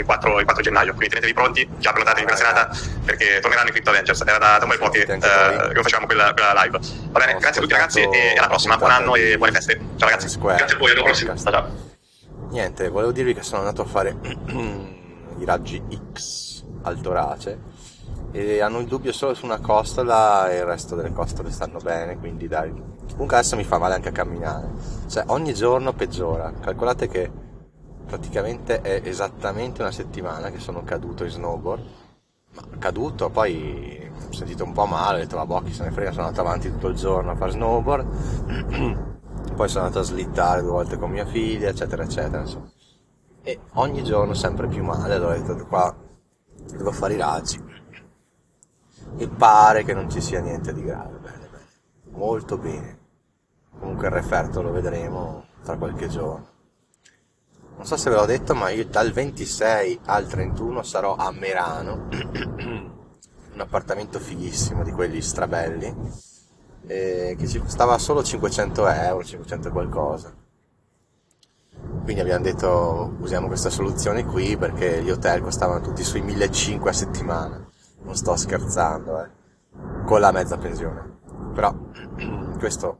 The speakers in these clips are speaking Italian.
il 4, il 4 gennaio, quindi tenetevi pronti, già prenotatevi per la serata perché torneranno i Crypto Avengers, era da, da un bel po' che, eh, che non facevamo quella, quella, live. Va bene, grazie a tutti ragazzi e alla prossima, buon anno e buone feste. Ciao ragazzi. Grazie a voi, alla prossima. Ciao. Niente, volevo dirvi che sono andato a fare i raggi X al torace e hanno il dubbio solo su una costola e il resto delle costole stanno bene, quindi dai. Comunque adesso mi fa male anche a camminare. Cioè ogni giorno peggiora. Calcolate che praticamente è esattamente una settimana che sono caduto in snowboard. Ma caduto, poi ho sentito un po' male, ho detto va boh, chi se ne frega, sono andato avanti tutto il giorno a fare snowboard. poi sono andato a slittare due volte con mia figlia, eccetera, eccetera. Insomma. E ogni giorno sempre più male, allora ho detto qua devo fare i raggi e pare che non ci sia niente di grave, bene, bene, molto bene. Comunque il referto lo vedremo tra qualche giorno. Non so se ve l'ho detto, ma io dal 26 al 31 sarò a Merano, un appartamento fighissimo di quelli strabelli, eh, che ci costava solo 500 euro, 500 qualcosa. Quindi abbiamo detto usiamo questa soluzione qui perché gli hotel costavano tutti sui 1500 a settimana non sto scherzando, eh, con la mezza pensione. Però questo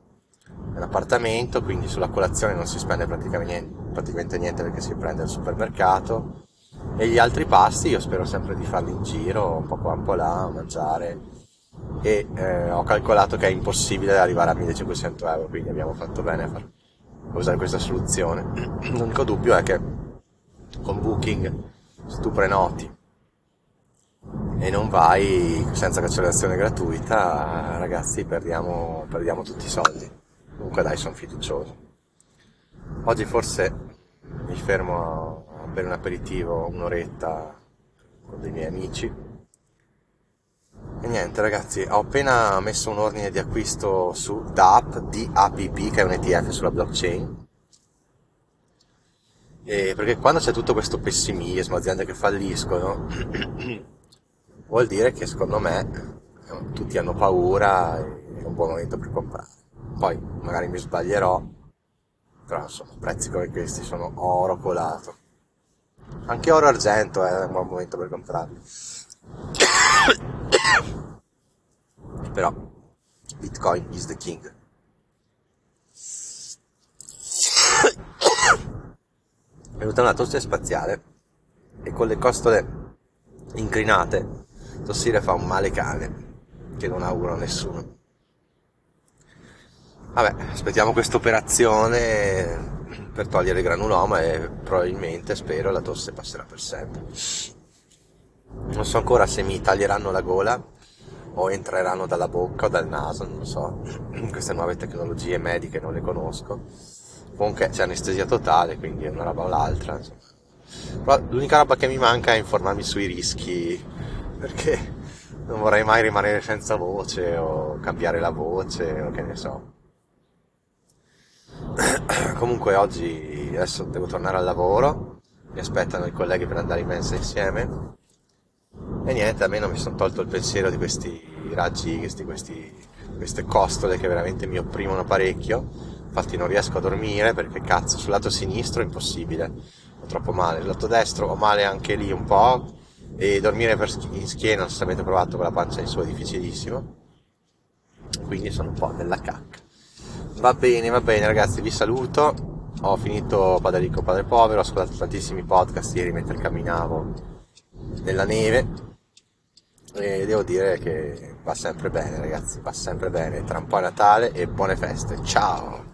è un appartamento, quindi sulla colazione non si spende praticamente niente, perché si prende al supermercato e gli altri pasti io spero sempre di farli in giro, un po' qua, un po' là, mangiare e eh, ho calcolato che è impossibile arrivare a 1500 euro, quindi abbiamo fatto bene a, far, a usare questa soluzione. L'unico dubbio è che con Booking, se tu prenoti e non vai senza cancellazione gratuita, ragazzi, perdiamo, perdiamo tutti i soldi. Comunque dai, sono fiducioso. Oggi forse mi fermo a bere un aperitivo un'oretta con dei miei amici. E niente ragazzi, ho appena messo un ordine di acquisto su DAP, DAPP, che è un ETF sulla blockchain. E perché quando c'è tutto questo pessimismo, aziende che falliscono, vuol dire che secondo me tutti hanno paura e è un buon momento per comprare. Poi magari mi sbaglierò, però insomma prezzi come questi sono oro colato. Anche oro argento è un buon momento per comprarli. però Bitcoin is the king. È venuta una tosse spaziale e con le costole incrinate tossire fa un male cane che non auguro a nessuno. Vabbè, aspettiamo questa operazione per togliere il granuloma e probabilmente, spero, la tosse passerà per sempre. Non so ancora se mi taglieranno la gola o entreranno dalla bocca o dal naso, non lo so. Queste nuove tecnologie mediche non le conosco. Comunque c'è anestesia totale, quindi è una roba o l'altra. Insomma. Però l'unica roba che mi manca è informarmi sui rischi perché non vorrei mai rimanere senza voce o cambiare la voce o che ne so. Comunque oggi adesso devo tornare al lavoro, mi aspettano i colleghi per andare in mensa insieme. E niente, almeno mi sono tolto il pensiero di questi raggi, questi, questi, queste costole che veramente mi opprimono parecchio, infatti non riesco a dormire perché cazzo sul lato sinistro è impossibile, ho troppo male, sul lato destro ho male anche lì un po', e dormire in schiena, se avete provato con la pancia in su, è difficilissimo. Quindi sono un po' nella cacca. Va bene, va bene ragazzi, vi saluto. Ho finito Padre Ricco, Padre Povero, ho ascoltato tantissimi podcast ieri mentre camminavo nella neve. E devo dire che va sempre bene ragazzi, va sempre bene. Tra un po' è Natale e buone feste. Ciao!